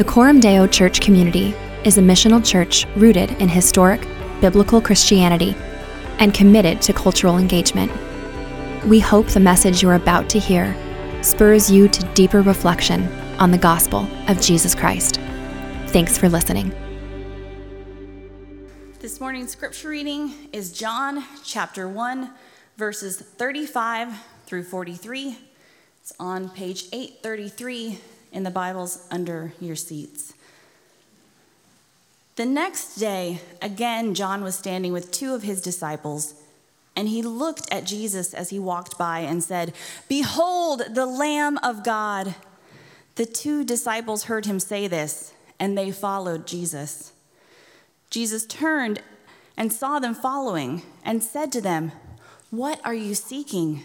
The Coram Deo Church community is a missional church rooted in historic, biblical Christianity and committed to cultural engagement. We hope the message you're about to hear spurs you to deeper reflection on the gospel of Jesus Christ. Thanks for listening. This morning's scripture reading is John chapter 1, verses 35 through 43. It's on page 833 in the Bibles under your seats. The next day, again, John was standing with two of his disciples, and he looked at Jesus as he walked by and said, Behold, the Lamb of God. The two disciples heard him say this, and they followed Jesus. Jesus turned and saw them following and said to them, What are you seeking?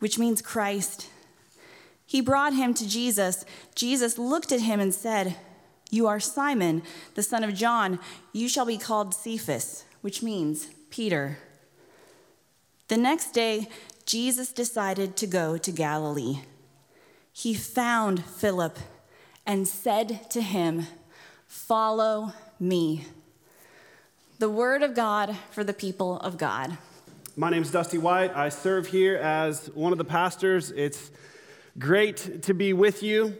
which means Christ. He brought him to Jesus. Jesus looked at him and said, You are Simon, the son of John. You shall be called Cephas, which means Peter. The next day, Jesus decided to go to Galilee. He found Philip and said to him, Follow me. The word of God for the people of God. My name is Dusty White. I serve here as one of the pastors. It's great to be with you.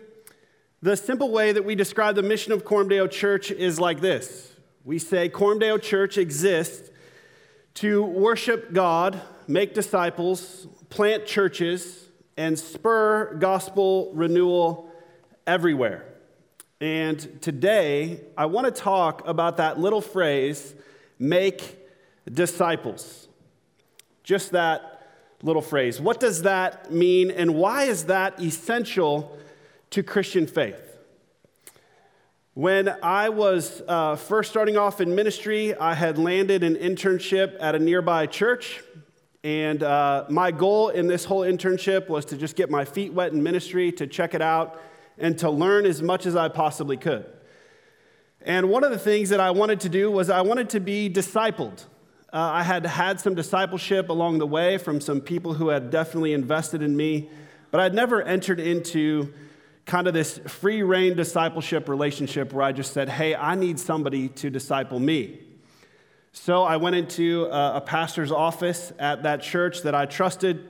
The simple way that we describe the mission of Coram Deo Church is like this We say Coram Deo Church exists to worship God, make disciples, plant churches, and spur gospel renewal everywhere. And today, I want to talk about that little phrase, make disciples. Just that little phrase. What does that mean, and why is that essential to Christian faith? When I was uh, first starting off in ministry, I had landed an internship at a nearby church. And uh, my goal in this whole internship was to just get my feet wet in ministry, to check it out, and to learn as much as I possibly could. And one of the things that I wanted to do was I wanted to be discipled. Uh, I had had some discipleship along the way from some people who had definitely invested in me, but I'd never entered into kind of this free rein discipleship relationship where I just said, hey, I need somebody to disciple me. So I went into a, a pastor's office at that church that I trusted,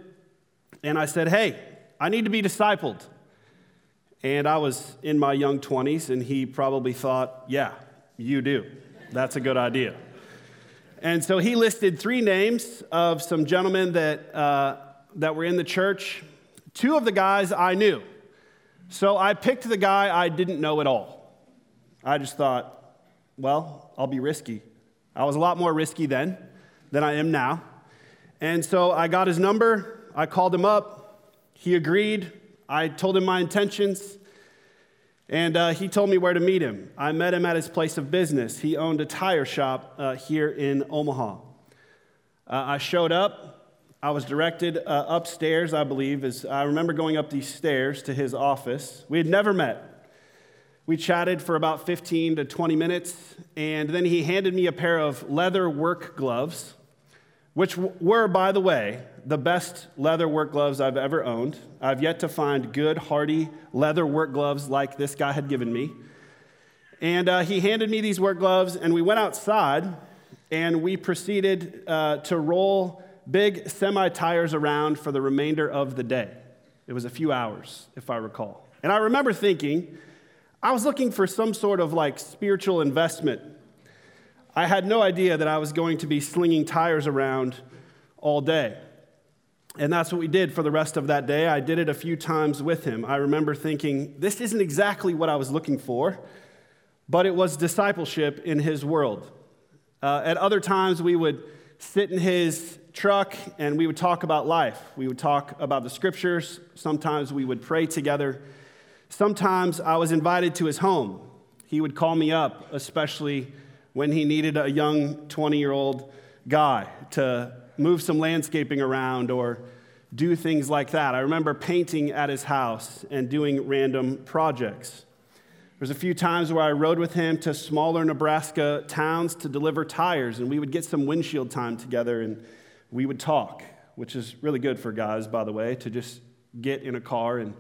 and I said, hey, I need to be discipled. And I was in my young 20s, and he probably thought, yeah, you do. That's a good idea. And so he listed three names of some gentlemen that, uh, that were in the church. Two of the guys I knew. So I picked the guy I didn't know at all. I just thought, well, I'll be risky. I was a lot more risky then than I am now. And so I got his number, I called him up, he agreed, I told him my intentions. And uh, he told me where to meet him. I met him at his place of business. He owned a tire shop uh, here in Omaha. Uh, I showed up. I was directed uh, upstairs, I believe. As I remember going up these stairs to his office. We had never met. We chatted for about 15 to 20 minutes, and then he handed me a pair of leather work gloves, which were, by the way, the best leather work gloves I've ever owned. I've yet to find good, hardy leather work gloves like this guy had given me. And uh, he handed me these work gloves, and we went outside and we proceeded uh, to roll big semi tires around for the remainder of the day. It was a few hours, if I recall. And I remember thinking, I was looking for some sort of like spiritual investment. I had no idea that I was going to be slinging tires around all day. And that's what we did for the rest of that day. I did it a few times with him. I remember thinking, this isn't exactly what I was looking for, but it was discipleship in his world. Uh, at other times, we would sit in his truck and we would talk about life. We would talk about the scriptures. Sometimes we would pray together. Sometimes I was invited to his home He would call me up, especially when he needed a young 20 year old guy to move some landscaping around or do things like that. I remember painting at his house and doing random projects. There's a few times where I rode with him to smaller Nebraska towns to deliver tires, and we would get some windshield time together and we would talk, which is really good for guys, by the way, to just get in a car and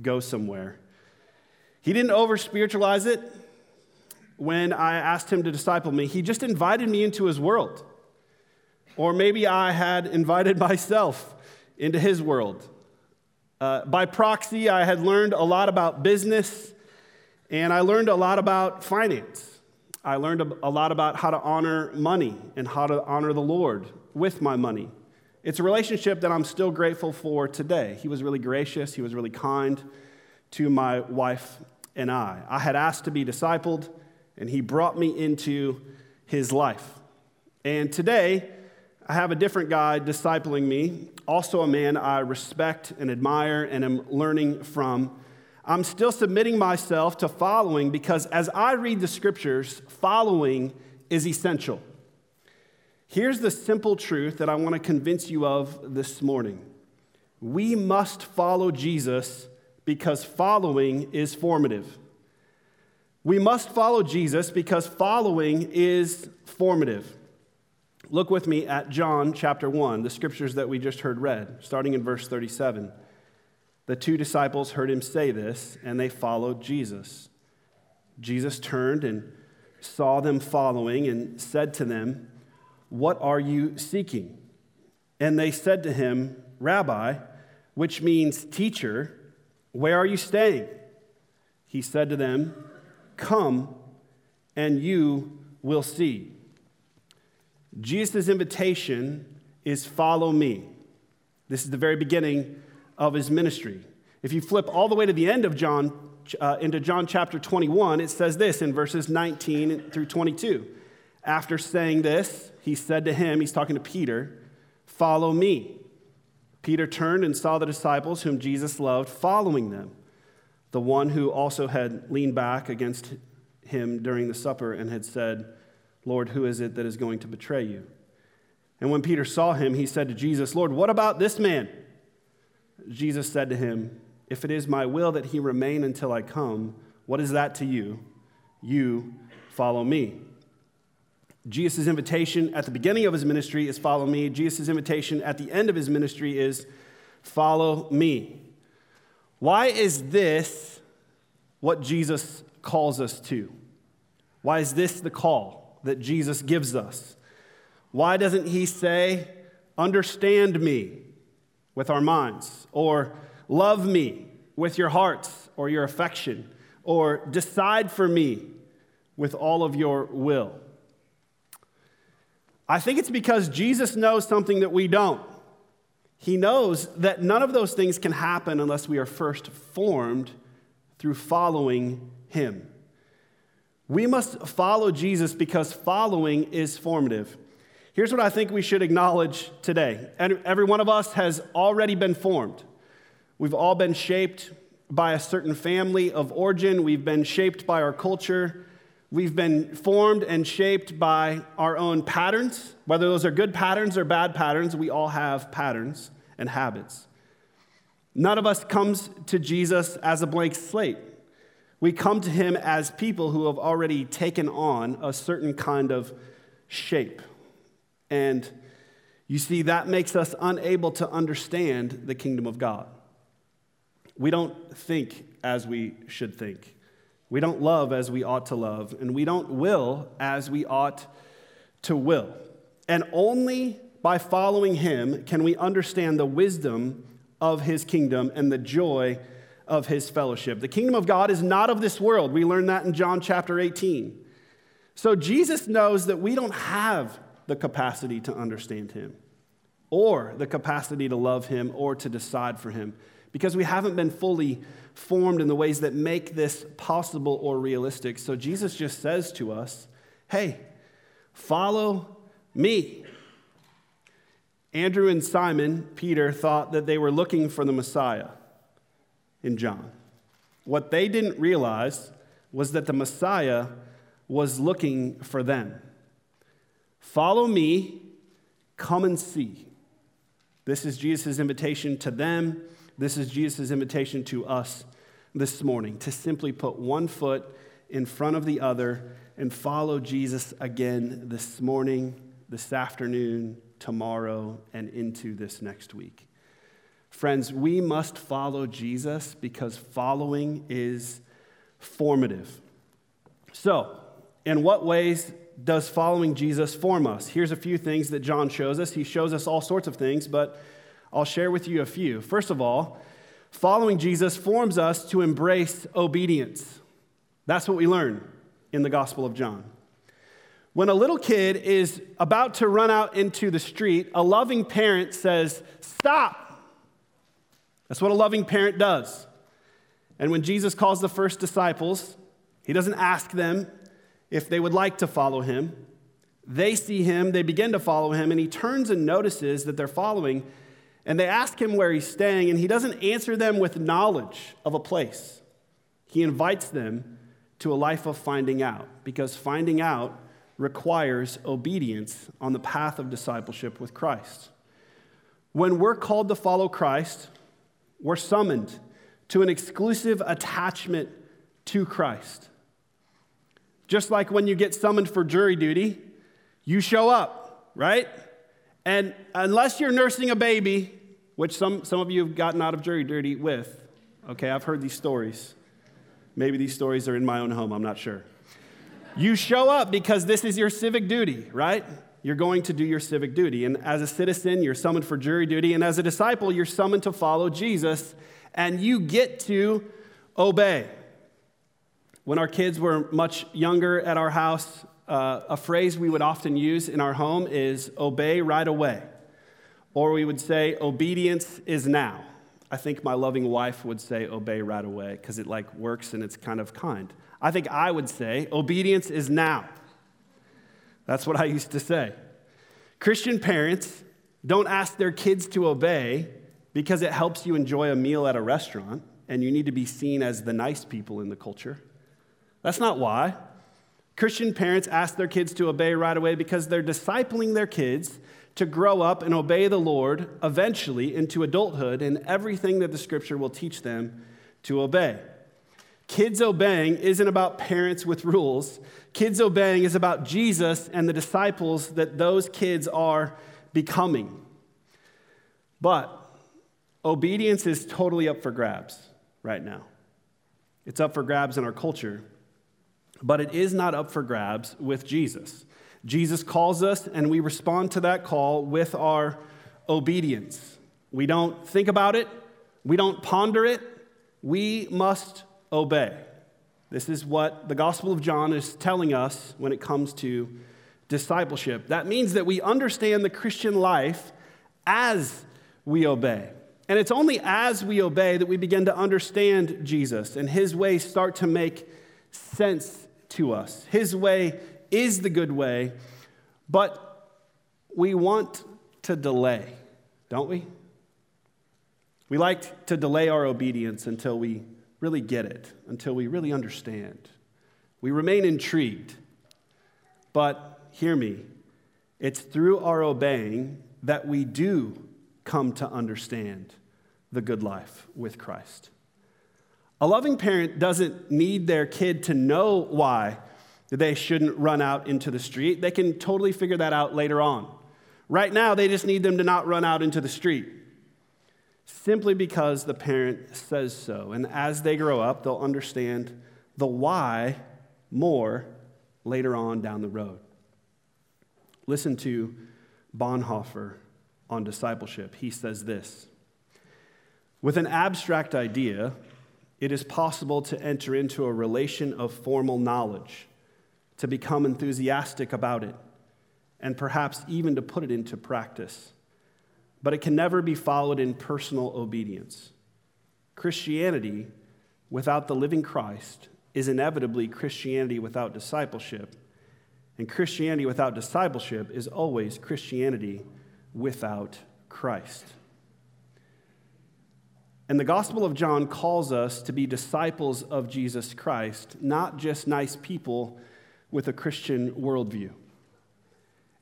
go somewhere. He didn't over spiritualize it when I asked him to disciple me, he just invited me into his world. Or maybe I had invited myself into his world. Uh, by proxy, I had learned a lot about business and I learned a lot about finance. I learned a lot about how to honor money and how to honor the Lord with my money. It's a relationship that I'm still grateful for today. He was really gracious, he was really kind to my wife and I. I had asked to be discipled, and he brought me into his life. And today, I have a different guy discipling me, also a man I respect and admire and am learning from. I'm still submitting myself to following because as I read the scriptures, following is essential. Here's the simple truth that I want to convince you of this morning we must follow Jesus because following is formative. We must follow Jesus because following is formative. Look with me at John chapter 1, the scriptures that we just heard read, starting in verse 37. The two disciples heard him say this, and they followed Jesus. Jesus turned and saw them following and said to them, What are you seeking? And they said to him, Rabbi, which means teacher, where are you staying? He said to them, Come and you will see. Jesus' invitation is follow me. This is the very beginning of his ministry. If you flip all the way to the end of John, uh, into John chapter 21, it says this in verses 19 through 22. After saying this, he said to him, he's talking to Peter, Follow me. Peter turned and saw the disciples whom Jesus loved following them the one who also had leaned back against him during the supper and had said, Lord, who is it that is going to betray you? And when Peter saw him, he said to Jesus, Lord, what about this man? Jesus said to him, If it is my will that he remain until I come, what is that to you? You follow me. Jesus' invitation at the beginning of his ministry is follow me. Jesus' invitation at the end of his ministry is follow me. Why is this what Jesus calls us to? Why is this the call that Jesus gives us? Why doesn't he say, understand me with our minds, or love me with your hearts or your affection, or decide for me with all of your will? I think it's because Jesus knows something that we don't. He knows that none of those things can happen unless we are first formed through following Him. We must follow Jesus because following is formative. Here's what I think we should acknowledge today. Every one of us has already been formed. We've all been shaped by a certain family of origin, we've been shaped by our culture. We've been formed and shaped by our own patterns. Whether those are good patterns or bad patterns, we all have patterns and habits. None of us comes to Jesus as a blank slate. We come to him as people who have already taken on a certain kind of shape. And you see, that makes us unable to understand the kingdom of God. We don't think as we should think. We don't love as we ought to love. And we don't will as we ought to will. And only by following him can we understand the wisdom of his kingdom and the joy of his fellowship. The kingdom of God is not of this world. We learn that in John chapter 18. So Jesus knows that we don't have the capacity to understand him or the capacity to love him or to decide for him because we haven't been fully formed in the ways that make this possible or realistic. So Jesus just says to us, hey, follow me. Andrew and Simon, Peter, thought that they were looking for the Messiah in John. What they didn't realize was that the Messiah was looking for them. Follow me, come and see. This is Jesus' invitation to them. This is Jesus' invitation to us this morning to simply put one foot in front of the other and follow Jesus again this morning, this afternoon, tomorrow, and into this next week. Friends, we must follow Jesus because following is formative. So, in what ways does following Jesus form us? Here's a few things that John shows us. He shows us all sorts of things, but I'll share with you a few. First of all, following Jesus forms us to embrace obedience. That's what we learn in the Gospel of John. When a little kid is about to run out into the street, a loving parent says, Stop. That's what a loving parent does. And when Jesus calls the first disciples, he doesn't ask them if they would like to follow him. They see him, they begin to follow him, and he turns and notices that they're following. And they ask him where he's staying, and he doesn't answer them with knowledge of a place. He invites them to a life of finding out, because finding out requires obedience on the path of discipleship with Christ. When we're called to follow Christ, we're summoned to an exclusive attachment to Christ. Just like when you get summoned for jury duty, you show up, right? And unless you're nursing a baby, which some, some of you have gotten out of jury duty with, okay, I've heard these stories. Maybe these stories are in my own home, I'm not sure. You show up because this is your civic duty, right? You're going to do your civic duty. And as a citizen, you're summoned for jury duty. And as a disciple, you're summoned to follow Jesus. And you get to obey. When our kids were much younger at our house, uh, a phrase we would often use in our home is obey right away. Or we would say, obedience is now. I think my loving wife would say obey right away because it like works and it's kind of kind. I think I would say obedience is now. That's what I used to say. Christian parents don't ask their kids to obey because it helps you enjoy a meal at a restaurant and you need to be seen as the nice people in the culture. That's not why. Christian parents ask their kids to obey right away because they're discipling their kids to grow up and obey the Lord eventually into adulthood and everything that the scripture will teach them to obey. Kids obeying isn't about parents with rules. Kids obeying is about Jesus and the disciples that those kids are becoming. But obedience is totally up for grabs right now. It's up for grabs in our culture, but it is not up for grabs with Jesus. Jesus calls us, and we respond to that call with our obedience. We don't think about it, we don't ponder it, we must obey. This is what the Gospel of John is telling us when it comes to discipleship. That means that we understand the Christian life as we obey. And it's only as we obey that we begin to understand Jesus and his ways start to make sense to us. His way is the good way, but we want to delay, don't we? We like to delay our obedience until we really get it, until we really understand. We remain intrigued. But hear me, it's through our obeying that we do come to understand the good life with Christ. A loving parent doesn't need their kid to know why they shouldn't run out into the street. They can totally figure that out later on. Right now, they just need them to not run out into the street simply because the parent says so. And as they grow up, they'll understand the why more later on down the road. Listen to Bonhoeffer on discipleship. He says this With an abstract idea, it is possible to enter into a relation of formal knowledge, to become enthusiastic about it, and perhaps even to put it into practice but it can never be followed in personal obedience. Christianity without the living Christ is inevitably Christianity without discipleship. And Christianity without discipleship is always Christianity without Christ. And the Gospel of John calls us to be disciples of Jesus Christ, not just nice people with a Christian worldview.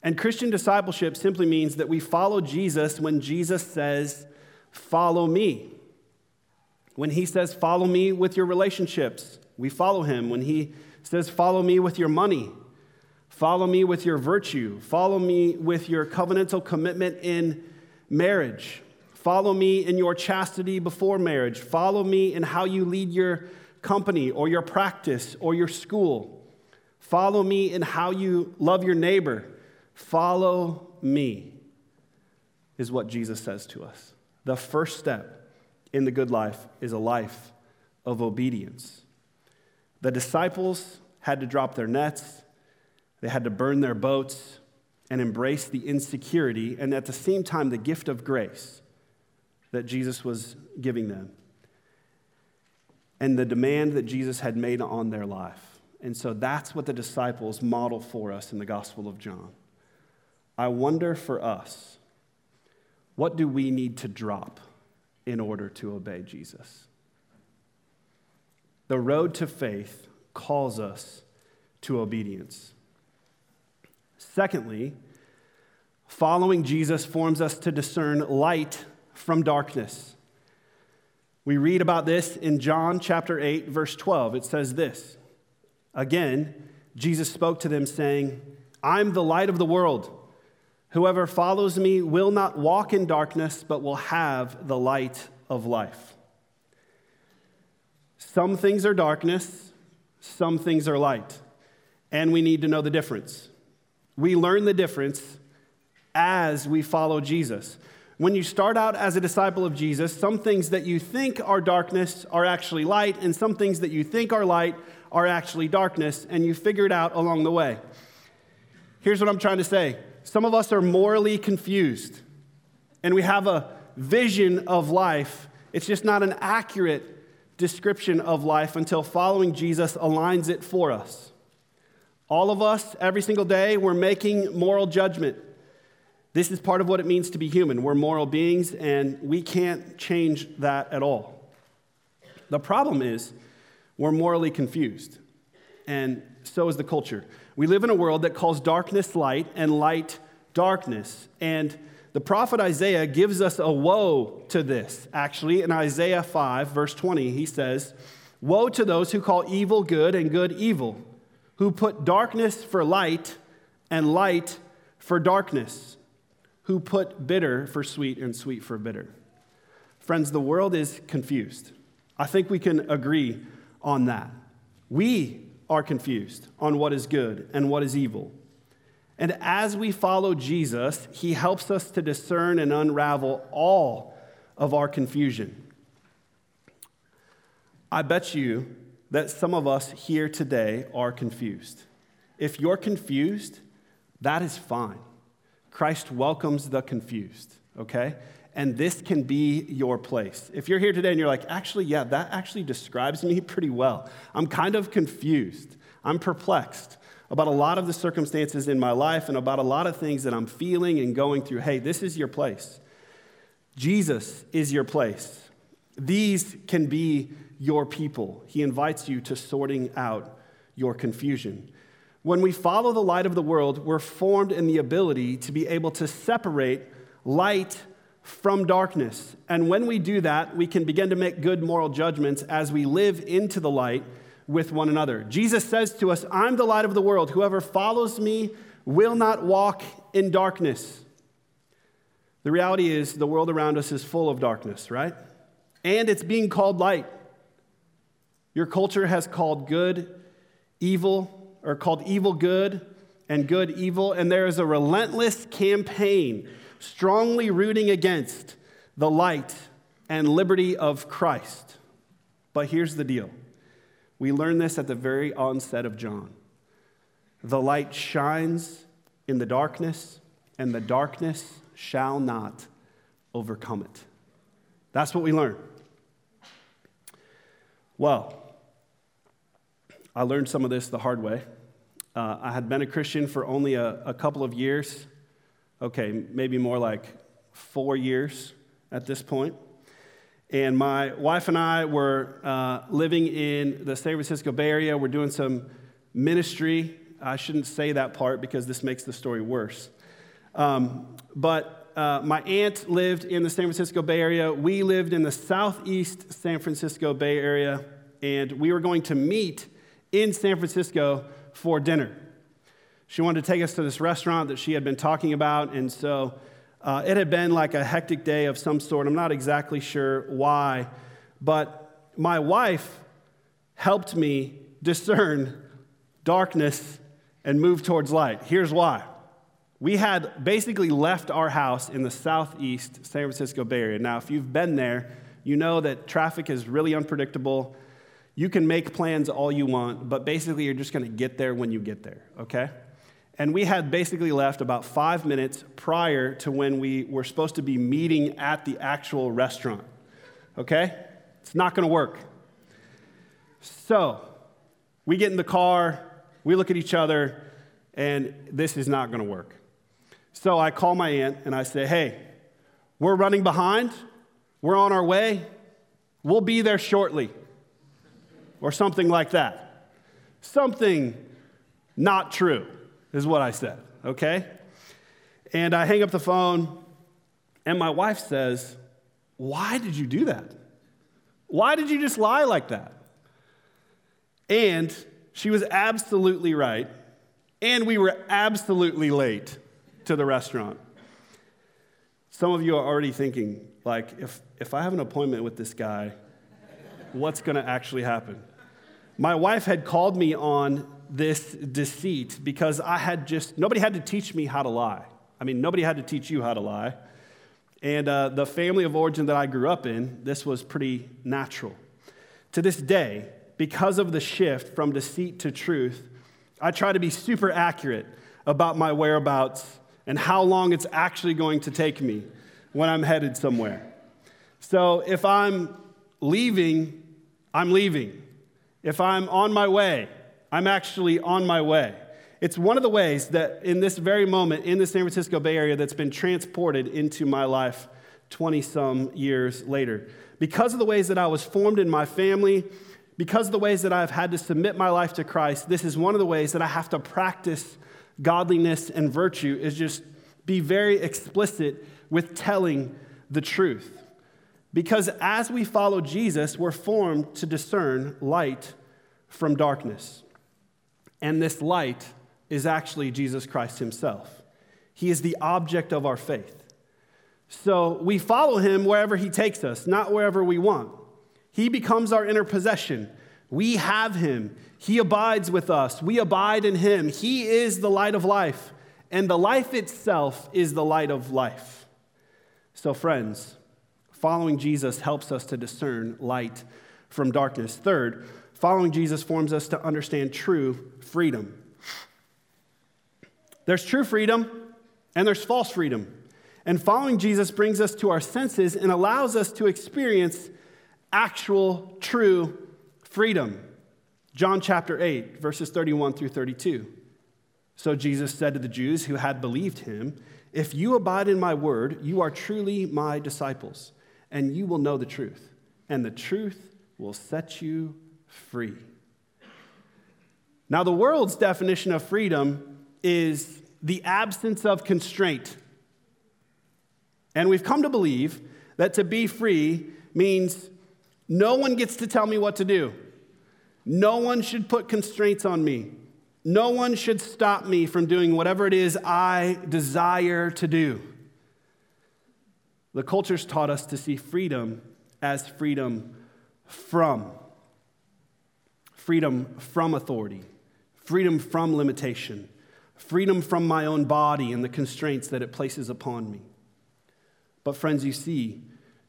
And Christian discipleship simply means that we follow Jesus when Jesus says, Follow me. When he says, Follow me with your relationships, we follow him. When he says, Follow me with your money, follow me with your virtue, follow me with your covenantal commitment in marriage, follow me in your chastity before marriage, follow me in how you lead your company or your practice or your school, follow me in how you love your neighbor. Follow me, is what Jesus says to us. The first step in the good life is a life of obedience. The disciples had to drop their nets, they had to burn their boats and embrace the insecurity and at the same time the gift of grace that Jesus was giving them and the demand that Jesus had made on their life. And so that's what the disciples model for us in the Gospel of John. I wonder for us, what do we need to drop in order to obey Jesus? The road to faith calls us to obedience. Secondly, following Jesus forms us to discern light from darkness. We read about this in John chapter 8, verse 12. It says this Again, Jesus spoke to them, saying, I'm the light of the world. Whoever follows me will not walk in darkness, but will have the light of life. Some things are darkness, some things are light, and we need to know the difference. We learn the difference as we follow Jesus. When you start out as a disciple of Jesus, some things that you think are darkness are actually light, and some things that you think are light are actually darkness, and you figure it out along the way. Here's what I'm trying to say some of us are morally confused and we have a vision of life. It's just not an accurate description of life until following Jesus aligns it for us. All of us, every single day, we're making moral judgment. This is part of what it means to be human. We're moral beings, and we can't change that at all. The problem is, we're morally confused, and so is the culture. We live in a world that calls darkness light and light darkness. And the prophet Isaiah gives us a woe to this. Actually, in Isaiah 5, verse 20, he says, Woe to those who call evil good and good evil, who put darkness for light and light for darkness, who put bitter for sweet and sweet for bitter. Friends, the world is confused. I think we can agree on that. We are confused on what is good and what is evil. And as we follow Jesus, he helps us to discern and unravel all of our confusion. I bet you that some of us here today are confused. If you're confused, that is fine. Christ welcomes the confused, okay? And this can be your place. If you're here today and you're like, actually, yeah, that actually describes me pretty well. I'm kind of confused. I'm perplexed about a lot of the circumstances in my life and about a lot of things that I'm feeling and going through. Hey, this is your place. Jesus is your place. These can be your people. He invites you to sorting out your confusion. When we follow the light of the world, we're formed in the ability to be able to separate light from darkness. And when we do that, we can begin to make good moral judgments as we live into the light with one another. Jesus says to us, I'm the light of the world. Whoever follows me will not walk in darkness. The reality is, the world around us is full of darkness, right? And it's being called light. Your culture has called good evil, or called evil good, and good evil, and there is a relentless campaign strongly rooting against the light and liberty of Christ. But here's the deal we learn this at the very onset of John. The light shines in the darkness, and the darkness shall not overcome it. That's what we learn. Well, I learned some of this the hard way. Uh, I had been a Christian for only a, a couple of years okay, maybe more like four years at this point. And my wife and I were uh, living in the San Francisco Bay Area. We're doing some ministry. I shouldn't say that part because this makes the story worse. Um, but uh, my aunt lived in the San Francisco Bay Area. We lived in the southeast San Francisco Bay Area, and we were going to meet in San Francisco for dinner. She wanted to take us to this restaurant that she had been talking about, and so uh, it had been like a hectic day of some sort. I'm not exactly sure why, but my wife helped me discern darkness and move towards light. Here's why. We had basically left our house in the southeast San Francisco Bay Area. Now, if you've been there, you know that traffic is really unpredictable. You can make plans all you want, but basically, you're just going to get there when you get there, okay? And we had basically left about five minutes prior to when we were supposed to be meeting at the actual restaurant. Okay? It's not to work. So, we get in the car, we look at each other, and this is not to work. So, I call my aunt and I say, hey, we're running behind, we're on our way, we'll be there shortly, or something like that. Something not true is what I said, okay? And I hang up the phone, and my wife says, Why did you do that? Why did you just lie like that? And she was absolutely right, and we were absolutely late to the restaurant. Some of you are already thinking, like, if, if I have an appointment with this guy, what's to actually happen? My wife had called me on this deceit because I had just, nobody had to teach me how to lie. I mean, nobody had to teach you how to lie. And uh, the family of origin that I grew up in, this was pretty natural. To this day, because of the shift from deceit to truth, I try to be super accurate about my whereabouts and how long it's actually going to take me when I'm headed somewhere. So if I'm leaving, I'm leaving. If I'm on my way, I'm actually on my way. It's one of the ways that in this very moment in the San Francisco Bay Area that's been transported into my life 20 some years later. Because of the ways that I was formed in my family, because of the ways that I've had to submit my life to Christ, this is one of the ways that I have to practice godliness and virtue is just be very explicit with telling the truth. Because as we follow Jesus, we're formed to discern light from darkness. And this light is actually Jesus Christ himself. He is the object of our faith. So we follow him wherever he takes us, not wherever we want. He becomes our inner possession. We have him. He abides with us. We abide in him. He is the light of life, and the life itself is the light of life. So, friends, following Jesus helps us to discern light from darkness. Third, Following Jesus forms us to understand true freedom. There's true freedom and there's false freedom. And following Jesus brings us to our senses and allows us to experience actual, true freedom. John chapter 8, verses 31 through 32. So Jesus said to the Jews who had believed him, If you abide in my word, you are truly my disciples, and you will know the truth, and the truth will set you free. Now, the world's definition of freedom is the absence of constraint. And we've come to believe that to be free means no one gets to tell me what to do. No one should put constraints on me. No one should stop me from doing whatever it is I desire to do. The culture's taught us to see freedom as freedom from freedom from authority, freedom from limitation, freedom from my own body and the constraints that it places upon me. But, friends, you see,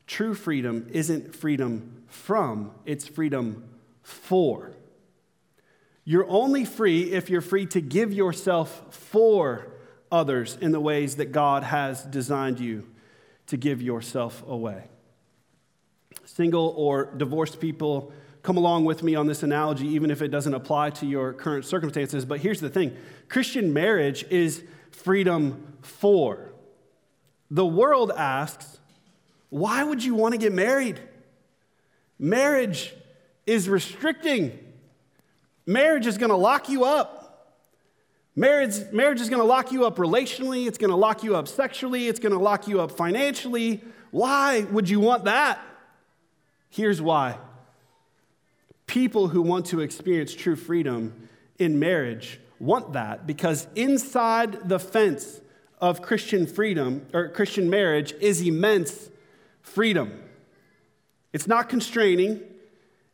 true freedom isn't freedom from, it's freedom for. You're only free if you're free to give yourself for others in the ways that God has designed you to give yourself away. Single or divorced people come along with me on this analogy, even if it doesn't apply to your current circumstances. But here's the thing Christian marriage is freedom for. The world asks, why would you want to get married? marriage is restricting. Marriage is going to lock you up. Marriage, marriage is going to lock you up relationally, it's going to lock you up sexually, it's going to lock you up financially. Why would you want that? Here's why people who want to experience true freedom in marriage want that because inside the fence of Christian freedom or Christian marriage is immense freedom. It's not constraining,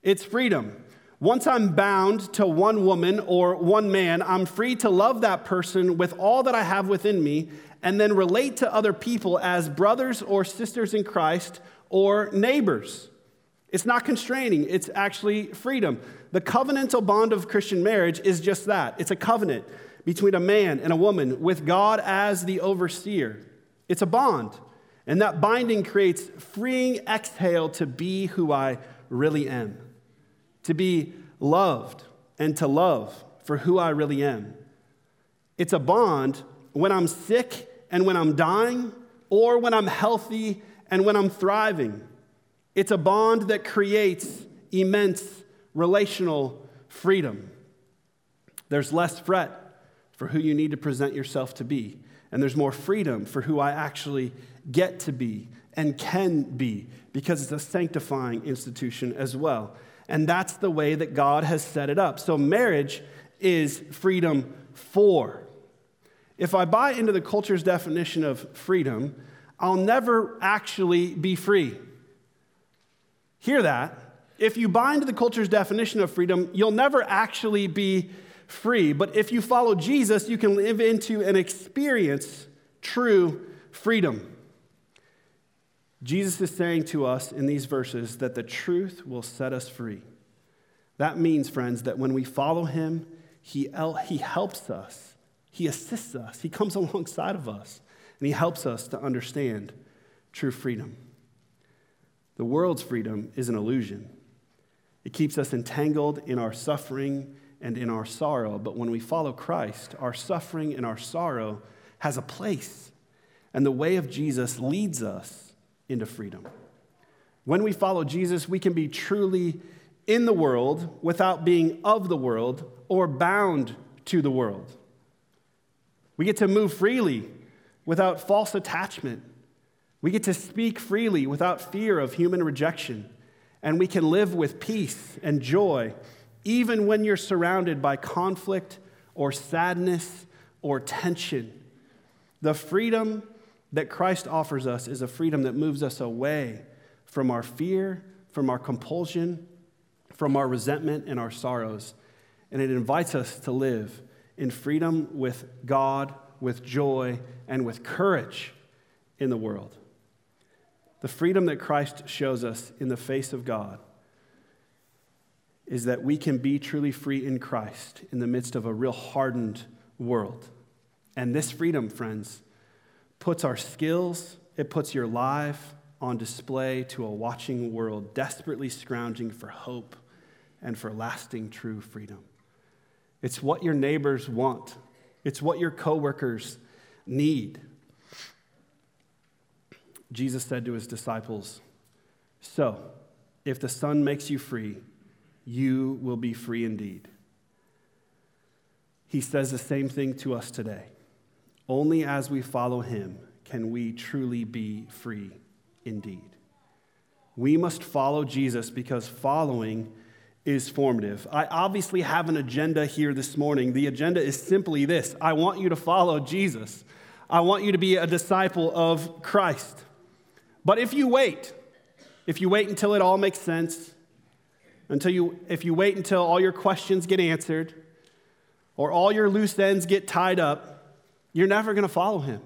it's freedom. Once I'm bound to one woman or one man, I'm free to love that person with all that I have within me and then relate to other people as brothers or sisters in Christ or neighbors. It's not constraining, it's actually freedom. The covenantal bond of Christian marriage is just that it's a covenant between a man and a woman with God as the overseer. It's a bond. And that binding creates freeing exhale to be who I really am to be loved and to love for who I really am. It's a bond when I'm sick and when I'm dying, or when I'm healthy and when I'm thriving. It's a bond that creates immense relational freedom. There's less fret for who you need to present yourself to be, and there's more freedom for who I actually get to be and can be because it's a sanctifying institution as well. And that's the way that God has set it up. So marriage is freedom for. If I buy into the culture's definition of freedom, I'll never actually be free. Hear that? If you buy into the culture's definition of freedom, you'll never actually be free. But if you follow Jesus, you can live into and experience true freedom. Jesus is saying to us in these verses that the truth will set us free. That means, friends, that when we follow him, he, he helps us, he assists us, he comes alongside of us, and he helps us to understand true freedom. The world's freedom is an illusion. It keeps us entangled in our suffering and in our sorrow. But when we follow Christ, our suffering and our sorrow has a place. And the way of Jesus leads us into freedom. When we follow Jesus, we can be truly in the world without being of the world or bound to the world. We get to move freely without false attachment. We get to speak freely without fear of human rejection. And we can live with peace and joy even when you're surrounded by conflict or sadness or tension. The freedom that Christ offers us is a freedom that moves us away from our fear, from our compulsion, from our resentment and our sorrows. And it invites us to live in freedom with God, with joy, and with courage in the world. The freedom that Christ shows us in the face of God is that we can be truly free in Christ in the midst of a real hardened world. And this freedom, friends, puts our skills, it puts your life on display to a watching world desperately scrounging for hope and for lasting true freedom. It's what your neighbors want. It's what your coworkers need. Jesus said to his disciples, So, if the Son makes you free, you will be free indeed. He says the same thing to us today. Only as we follow him can we truly be free indeed. We must follow Jesus because following is formative. I obviously have an agenda here this morning. The agenda is simply this I want you to follow Jesus, I want you to be a disciple of Christ. But if you wait, if you wait until it all makes sense, until you, if you wait until all your questions get answered, or all your loose ends get tied up, you're never going to follow him.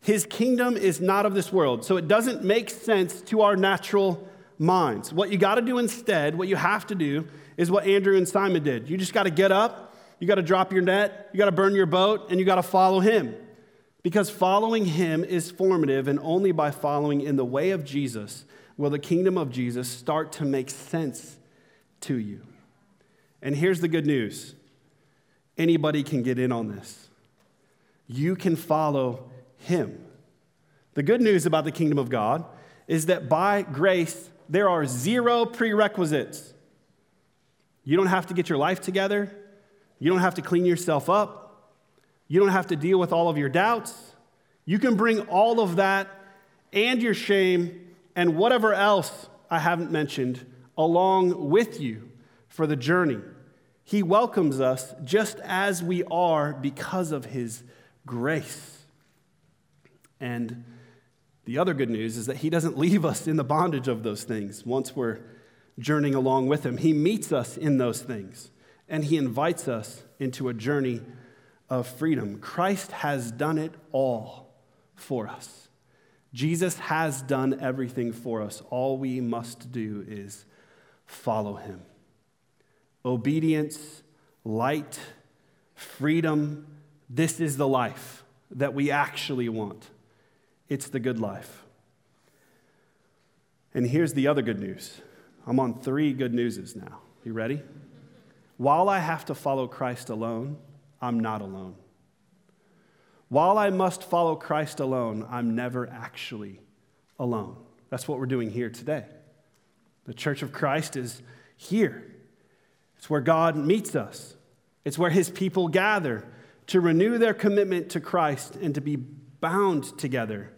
His kingdom is not of this world, so it doesn't make sense to our natural minds. What you got to do instead, what you have to do, is what Andrew and Simon did. You just got to get up, you got to drop your net, you got to burn your boat, and you got to follow him. Because following him is formative, and only by following in the way of Jesus will the kingdom of Jesus start to make sense to you. And here's the good news anybody can get in on this you can follow him. The good news about the kingdom of God is that by grace there are zero prerequisites. You don't have to get your life together. You don't have to clean yourself up. You don't have to deal with all of your doubts. You can bring all of that and your shame and whatever else I haven't mentioned along with you for the journey. He welcomes us just as we are because of His grace. And the other good news is that He doesn't leave us in the bondage of those things once we're journeying along with Him. He meets us in those things and He invites us into a journey of freedom. Christ has done it all for us. Jesus has done everything for us. All we must do is follow Him. Obedience, light, freedom, this is the life that we actually want. It's the good life. And here's the other good news. I'm on three good newses now. You ready? While I have to follow Christ alone, I'm not alone. While I must follow Christ alone, I'm never actually alone. That's what we're doing here today. The church of Christ is here. It's where God meets us, it's where his people gather to renew their commitment to Christ and to be bound together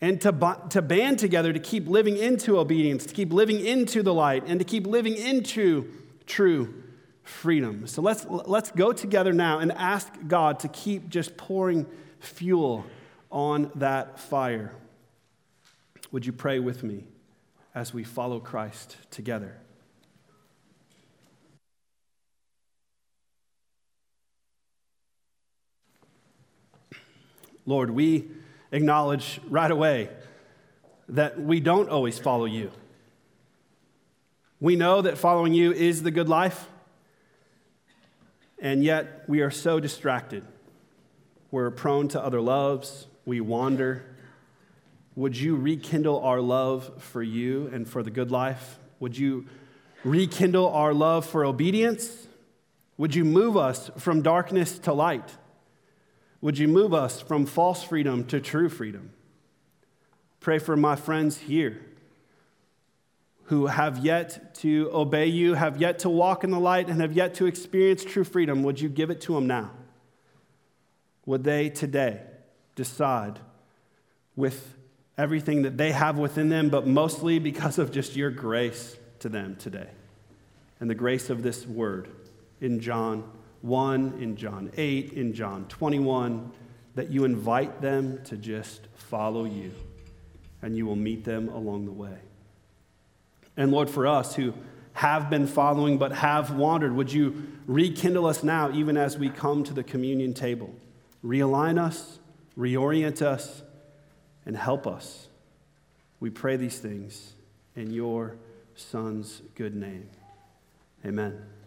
and to, to band together to keep living into obedience, to keep living into the light, and to keep living into true freedom. So let's, let's go together now and ask God to keep just pouring fuel on that fire. Would you pray with me as we follow Christ together? Lord, we acknowledge right away that we don't always follow you. We know that following you is the good life, and yet we are so distracted. We're prone to other loves, we wander. Would you rekindle our love for you and for the good life? Would you rekindle our love for obedience? Would you move us from darkness to light? Would you move us from false freedom to true freedom? Pray for my friends here who have yet to obey you, have yet to walk in the light, and have yet to experience true freedom. Would you give it to them now? Would they today decide with everything that they have within them, but mostly because of just your grace to them today and the grace of this word in John 1, in John 8, in John 21, that you invite them to just follow you and you will meet them along the way. And Lord, for us who have been following but have wandered, would you rekindle us now, even as we come to the communion table? Realign us, reorient us, and help us. We pray these things in your Son's good name. Amen.